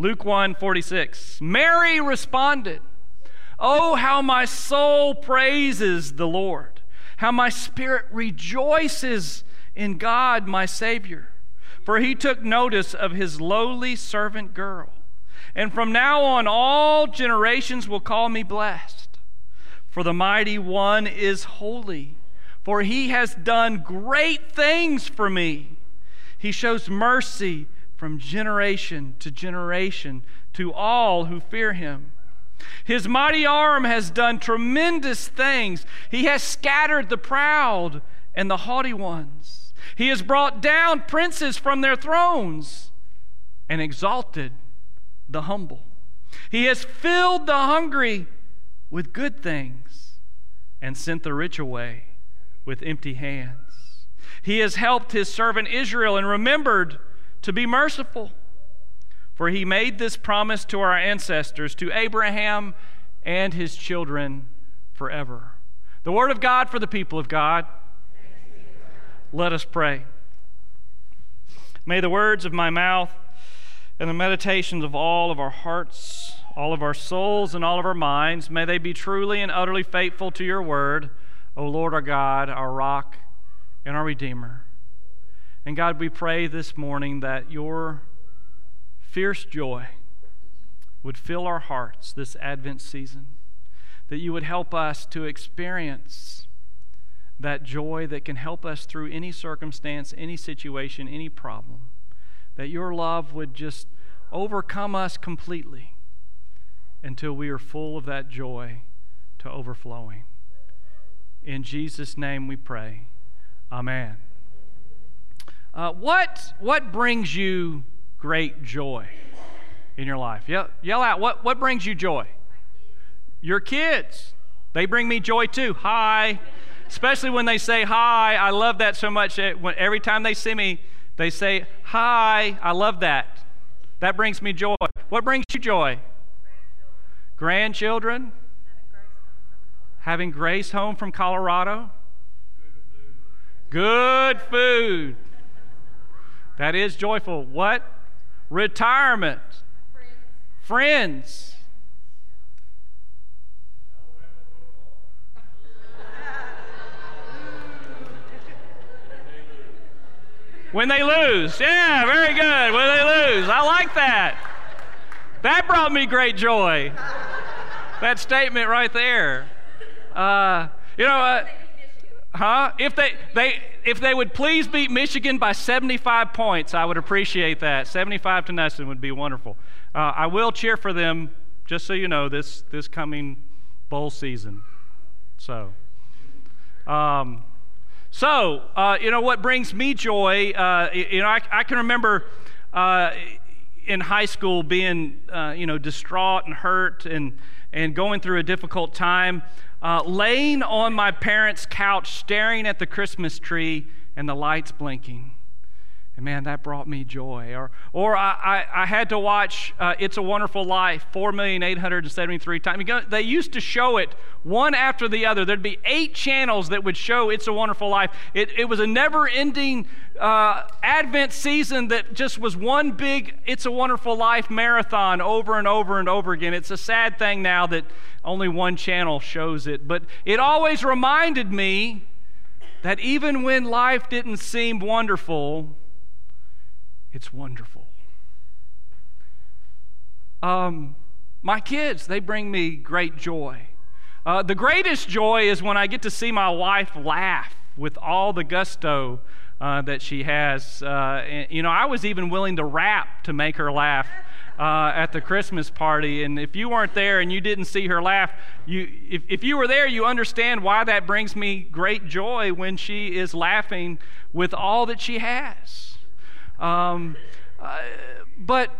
Luke 1 46. Mary responded, Oh, how my soul praises the Lord, how my spirit rejoices in God, my Savior. For he took notice of his lowly servant girl. And from now on, all generations will call me blessed. For the mighty one is holy, for he has done great things for me. He shows mercy from generation to generation to all who fear him. His mighty arm has done tremendous things. He has scattered the proud and the haughty ones. He has brought down princes from their thrones and exalted the humble. He has filled the hungry with good things and sent the rich away with empty hands. He has helped his servant Israel and remembered to be merciful. For he made this promise to our ancestors, to Abraham and his children forever. The word of God for the people of God. Let us pray. May the words of my mouth and the meditations of all of our hearts, all of our souls, and all of our minds, may they be truly and utterly faithful to your word, O Lord our God, our rock and our Redeemer. And God, we pray this morning that your fierce joy would fill our hearts this Advent season, that you would help us to experience that joy that can help us through any circumstance, any situation, any problem that your love would just overcome us completely until we are full of that joy to overflowing. In Jesus' name we pray. Amen. Uh, what, what brings you great joy in your life? Yell, yell out, what, what brings you joy? Your kids. They bring me joy too. Hi. Especially when they say hi. I love that so much. Every time they see me, they say, Hi, I love that. That brings me joy. What brings you joy? Grandchildren? Having Grace home from Colorado? Good food. Good food. That is joyful. What? Retirement. Friends. When they lose. Yeah, very good. When they lose. I like that. That brought me great joy. that statement right there. Uh, you know, uh, huh? If they, they, if they would please beat Michigan by 75 points, I would appreciate that. 75 to nothing would be wonderful. Uh, I will cheer for them, just so you know, this, this coming bowl season. So, um, so, uh, you know, what brings me joy, uh, you know, I, I can remember uh, in high school being, uh, you know, distraught and hurt and, and going through a difficult time, uh, laying on my parents' couch, staring at the Christmas tree and the lights blinking. And man, that brought me joy. Or, or I, I, I had to watch uh, It's a Wonderful Life 4,873 times. They used to show it one after the other. There'd be eight channels that would show It's a Wonderful Life. It, it was a never ending uh, Advent season that just was one big It's a Wonderful Life marathon over and over and over again. It's a sad thing now that only one channel shows it. But it always reminded me that even when life didn't seem wonderful, it's wonderful. Um, my kids, they bring me great joy. Uh, the greatest joy is when I get to see my wife laugh with all the gusto uh, that she has. Uh, and, you know, I was even willing to rap to make her laugh. Uh, at the Christmas party. And if you weren't there and you didn't see her laugh, you, if, if you were there, you understand why that brings me great joy when she is laughing with all that she has. Um, uh, but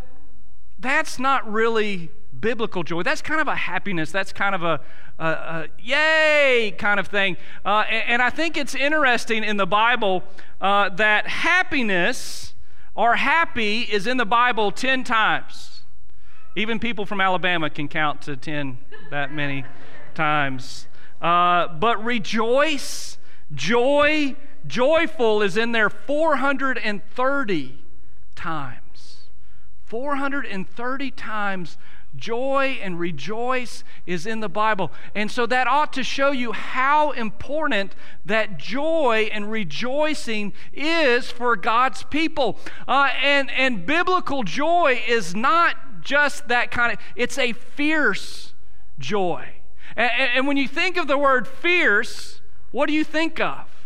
that's not really biblical joy. That's kind of a happiness. That's kind of a, a, a yay kind of thing. Uh, and, and, I think it's interesting in the Bible uh, that happiness or happy is in the Bible 10 times. Even people from Alabama can count to 10 that many times. Uh, but rejoice, joy, joyful is in there 430 times. 430 times joy and rejoice is in the Bible. And so that ought to show you how important that joy and rejoicing is for God's people. Uh, and, and biblical joy is not just that kind of, it's a fierce joy. And, and when you think of the word fierce, what do you think of?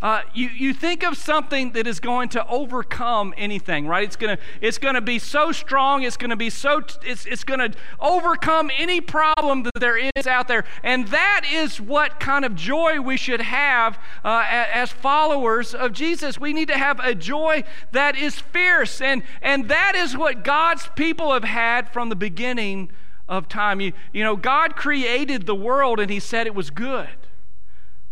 Uh, you, you think of something that is going to overcome anything, right? It's going to it's gonna be so strong, it's going to be so, it's, it's going to overcome any problem that there is out there. And that is what kind of joy we should have uh, as followers of Jesus. We need to have a joy that is fierce. And, and that is what God's people have had from the beginning of time. You, you know, God created the world and He said it was good.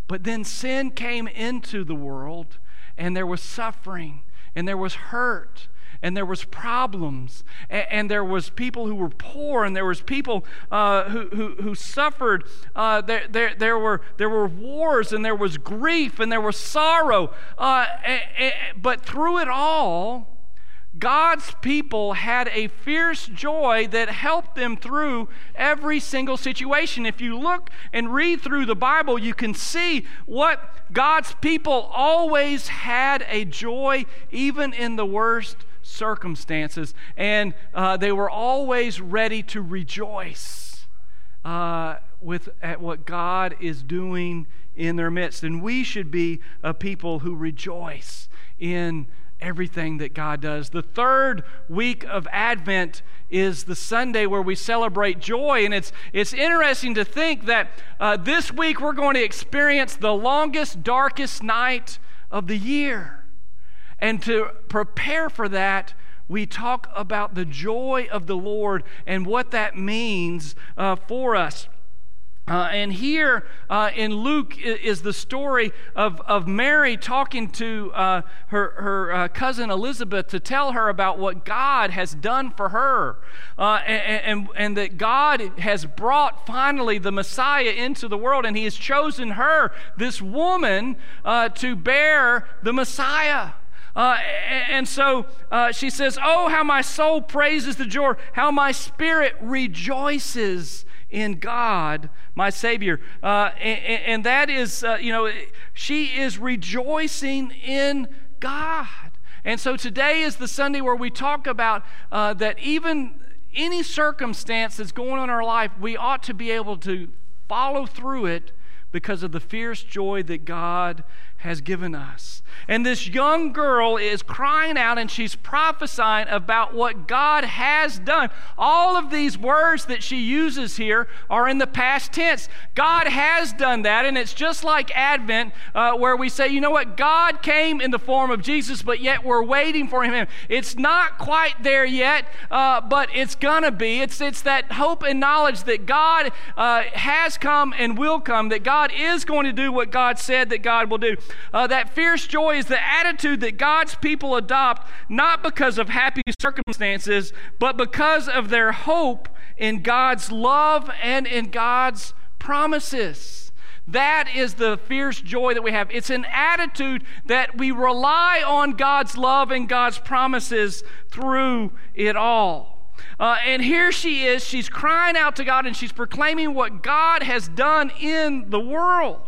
But then sin came into the world, and there was suffering, and there was hurt, and there was problems, and, and there was people who were poor, and there was people uh, who, who, who, suffered. Uh, there, there, there, were, there were wars, and there was grief, and there was sorrow. Uh, but through it all, God's people had a fierce joy that helped them through every single situation. If you look and read through the Bible, you can see what God's people always had a joy, even in the worst circumstances. And uh, they were always ready to rejoice uh, with, at what God is doing in their midst. And we should be a people who rejoice in everything that God does. The third week of Advent is the Sunday where we celebrate joy. And it's, it's interesting to think that uh, this week we're going to experience the longest, darkest night of the year. And to prepare for that, we talk about the joy of the Lord and what that means uh, for us. Uh, and here uh, in Luke is the story of, of Mary talking to uh, her, her uh, cousin Elizabeth to tell her about what God has done for her. Uh, and, and, and, that God has brought finally the Messiah into the world, and He has chosen her, this woman, uh, to bear the Messiah. Uh, and so uh, she says, Oh, how my soul praises the joy, how my spirit rejoices in God, my Savior. Uh, and, and, that is, uh, you know, she is rejoicing in God. And so today is the Sunday where we talk about uh, that even any circumstance that's going on in our life, we ought to be able to follow through it because of the fierce joy that God has given us. And this young girl is crying out and she's prophesying about what God has done. All of these words that she uses here are in the past tense. God has done that, and it's just like Advent, uh, where we say, you know what, God came in the form of Jesus, but yet we're waiting for him. It's not quite there yet, uh, but it's gonna be. It's, it's that hope and knowledge that God uh, has come and will come, that God is going to do what God said that God will do. Uh, that fierce joy is the attitude that God's people adopt, not because of happy circumstances, but because of their hope in God's love and in God's promises. That is the fierce joy that we have. It's an attitude that we rely on God's love and God's promises through it all. Uh, and here she is, she's crying out to God and she's proclaiming what God has done in the world.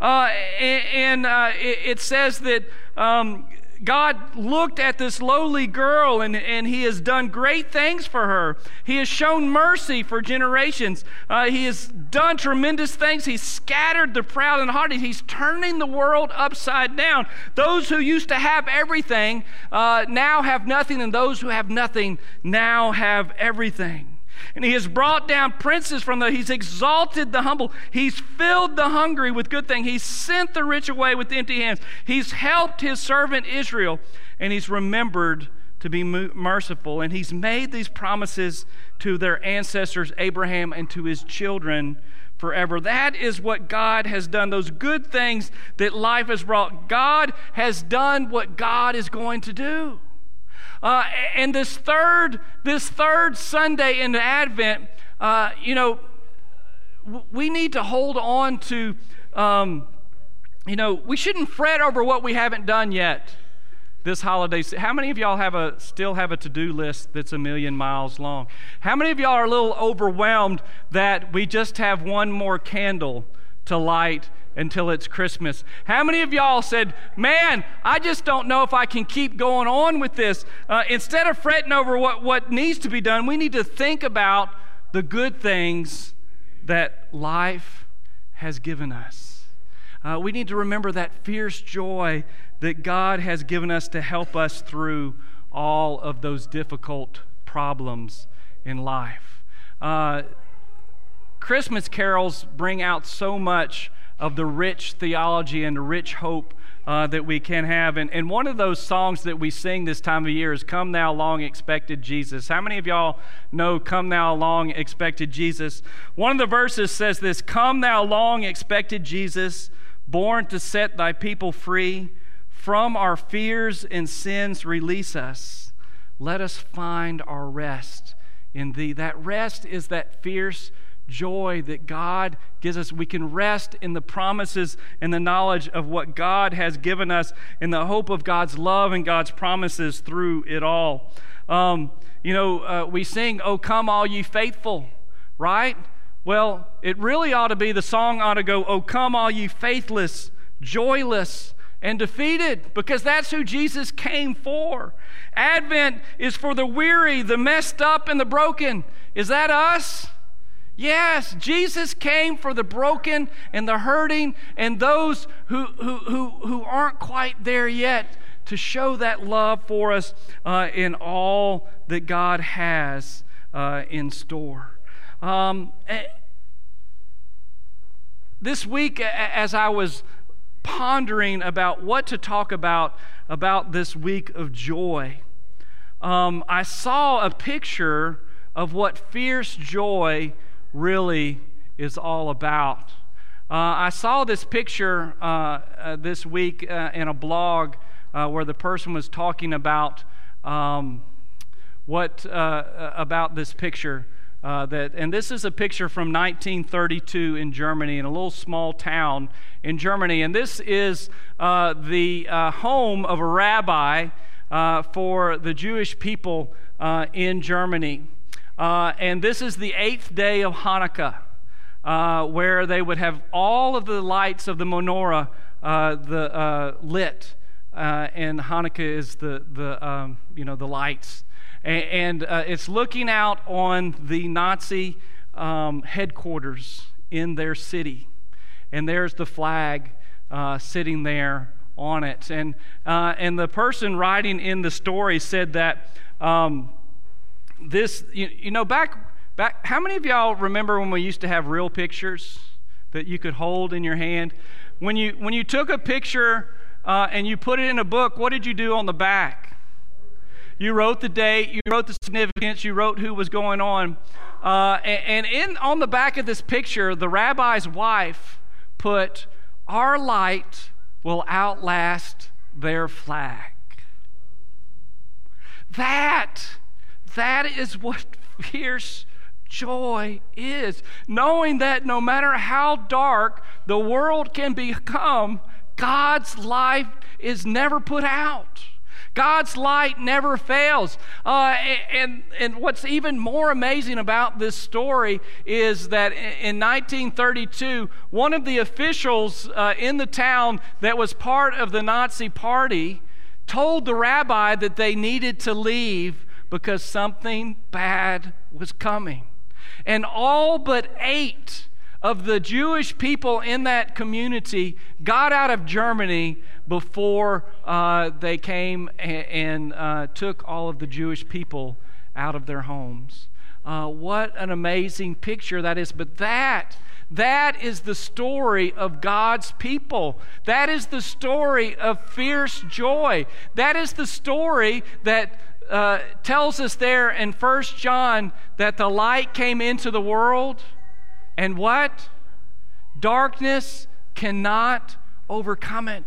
Uh, and, uh, it, says that um, God looked at this lowly girl and, and He has done great things for her. He has shown mercy for generations. Uh, he has done tremendous things. He's scattered the proud and haughty. He's turning the world upside down. Those who used to have everything uh, now have nothing, and those who have nothing now have everything. And he has brought down princes from the, he's exalted the humble. He's filled the hungry with good things. He's sent the rich away with empty hands. He's helped his servant Israel, and he's remembered to be merciful. And he's made these promises to their ancestors, Abraham, and to his children forever. That is what God has done. Those good things that life has brought. God has done what God is going to do. Uh, and this third, this third Sunday in Advent, uh, you know, we need to hold on to, um, you know, we shouldn't fret over what we haven't done yet this holiday. How many of y'all have a still have a to-do list that's a million miles long? How many of y'all are a little overwhelmed that we just have one more candle to light until it's Christmas. How many of y'all said, Man, I just don't know if I can keep going on with this? Uh, instead of fretting over what, what needs to be done, we need to think about the good things that life has given us. Uh, we need to remember that fierce joy that God has given us to help us through all of those difficult problems in life. Uh, Christmas carols bring out so much of the rich theology and the rich hope uh, that we can have. And, and one of those songs that we sing this time of year is Come Thou Long Expected Jesus. How many of y'all know Come Thou Long Expected Jesus? One of the verses says this Come Thou Long Expected Jesus, born to set thy people free. From our fears and sins, release us. Let us find our rest in thee. That rest is that fierce joy that God gives us. We can rest in the promises and the knowledge of what God has given us in the hope of God's love and God's promises through it all. Um, you know, uh, we sing, Oh, come, all ye faithful, right? Well, it really ought to be the song ought to go, Oh, come, all ye faithless, joyless, and defeated, because that's who Jesus came for. Advent is for the weary, the messed up, and the broken. Is that us? Yes, Jesus came for the broken and the hurting and those who, who, who, who aren't quite there yet to show that love for us uh, in all that God has uh, in store. Um, eh, this week, as I was pondering about what to talk about about this week of joy, um, I saw a picture of what fierce joy really is all about. Uh, I saw this picture uh, uh, this week uh, in a blog uh, where the person was talking about um, what uh, about this picture. that and this is a picture from 1932 in Germany, in a little small town in Germany, and this is the home of a rabbi for the Jewish people in Germany. Uh, and this is the eighth day of Hanukkah, uh, where they would have all of the lights of the menorah uh, the, uh, lit. Uh, and Hanukkah is the, the, um, you know, the lights. And, and uh, it's looking out on the Nazi um, headquarters in their city. And there's the flag sitting there on it. And, and the person writing in the story said that. Um, this, you, you know, back, back, how many of y'all remember when we used to have real pictures that you could hold in your hand? When you, when you took a picture uh, and you put it in a book, what did you do on the back? You wrote the date, you wrote the significance, you wrote who was going on. Uh, and, and in, on the back of this picture, the rabbi's wife put, Our light will outlast their flag. That that is what fierce joy is. Knowing that no matter how dark the world can become, God's light is never put out. God's light never fails. Uh, and, and what's even more amazing about this story is that in 1932, one of the officials uh, in the town that was part of the Nazi party told the rabbi that they needed to leave because something bad was coming. And all but eight of the Jewish people in that community got out of Germany before uh, they came and, and uh, took all of the Jewish people out of their homes. Uh, what an amazing picture that is. But that, that is the story of God's people. That is the story of fierce joy. That is the story that uh, tells us there in First John that the light came into the world, and what? Darkness cannot overcome it.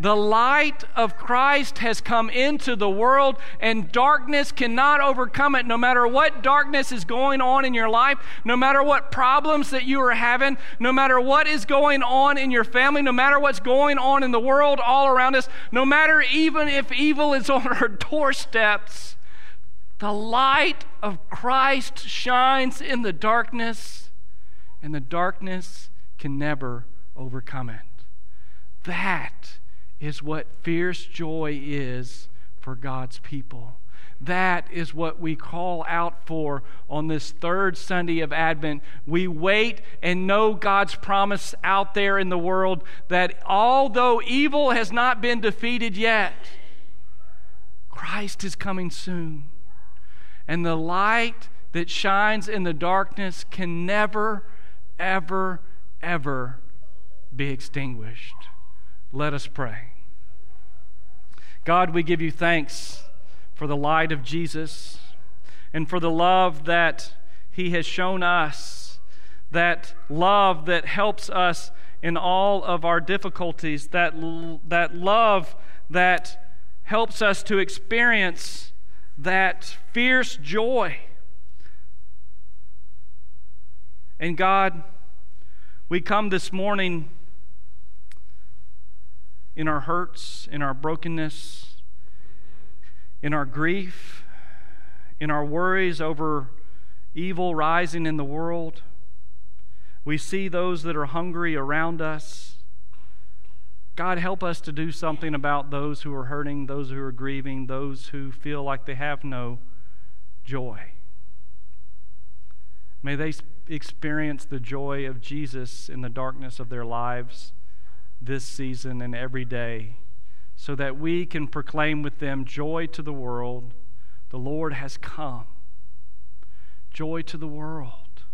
The light of Christ has come into the world, and darkness cannot overcome it. No matter what darkness is going on in your life, no matter what problems that you are having, no matter what is going on in your family, no matter what's going on in the world all around us, no matter even if evil is on our doorsteps, the light of Christ shines in the darkness, and the darkness can never overcome it. That is what fierce joy is for God's people. That is what we call out for on this third Sunday of Advent. We wait and know God's promise out there in the world that although evil has not been defeated yet, Christ is coming soon. And the light that shines in the darkness can never, ever, ever be extinguished. Let us pray. God, we give you thanks for the light of Jesus and for the love that he has shown us, that love that helps us in all of our difficulties, that, that love that helps us to experience that fierce joy. And God, we come this morning in our hurts, in our brokenness, in our grief, in our worries over evil rising in the world. We see those that are hungry around us. God, help us to do something about those who are hurting, those who are grieving, those who feel like they have no joy. May they experience the joy of Jesus in the darkness of their lives this season and every day so that we can proclaim with them joy to the world. The Lord has come. Joy to the world.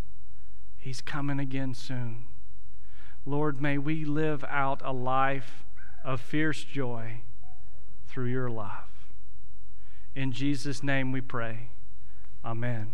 He's coming again soon. Lord, may we live out a life of fierce joy through your love. In Jesus' name we pray. Amen.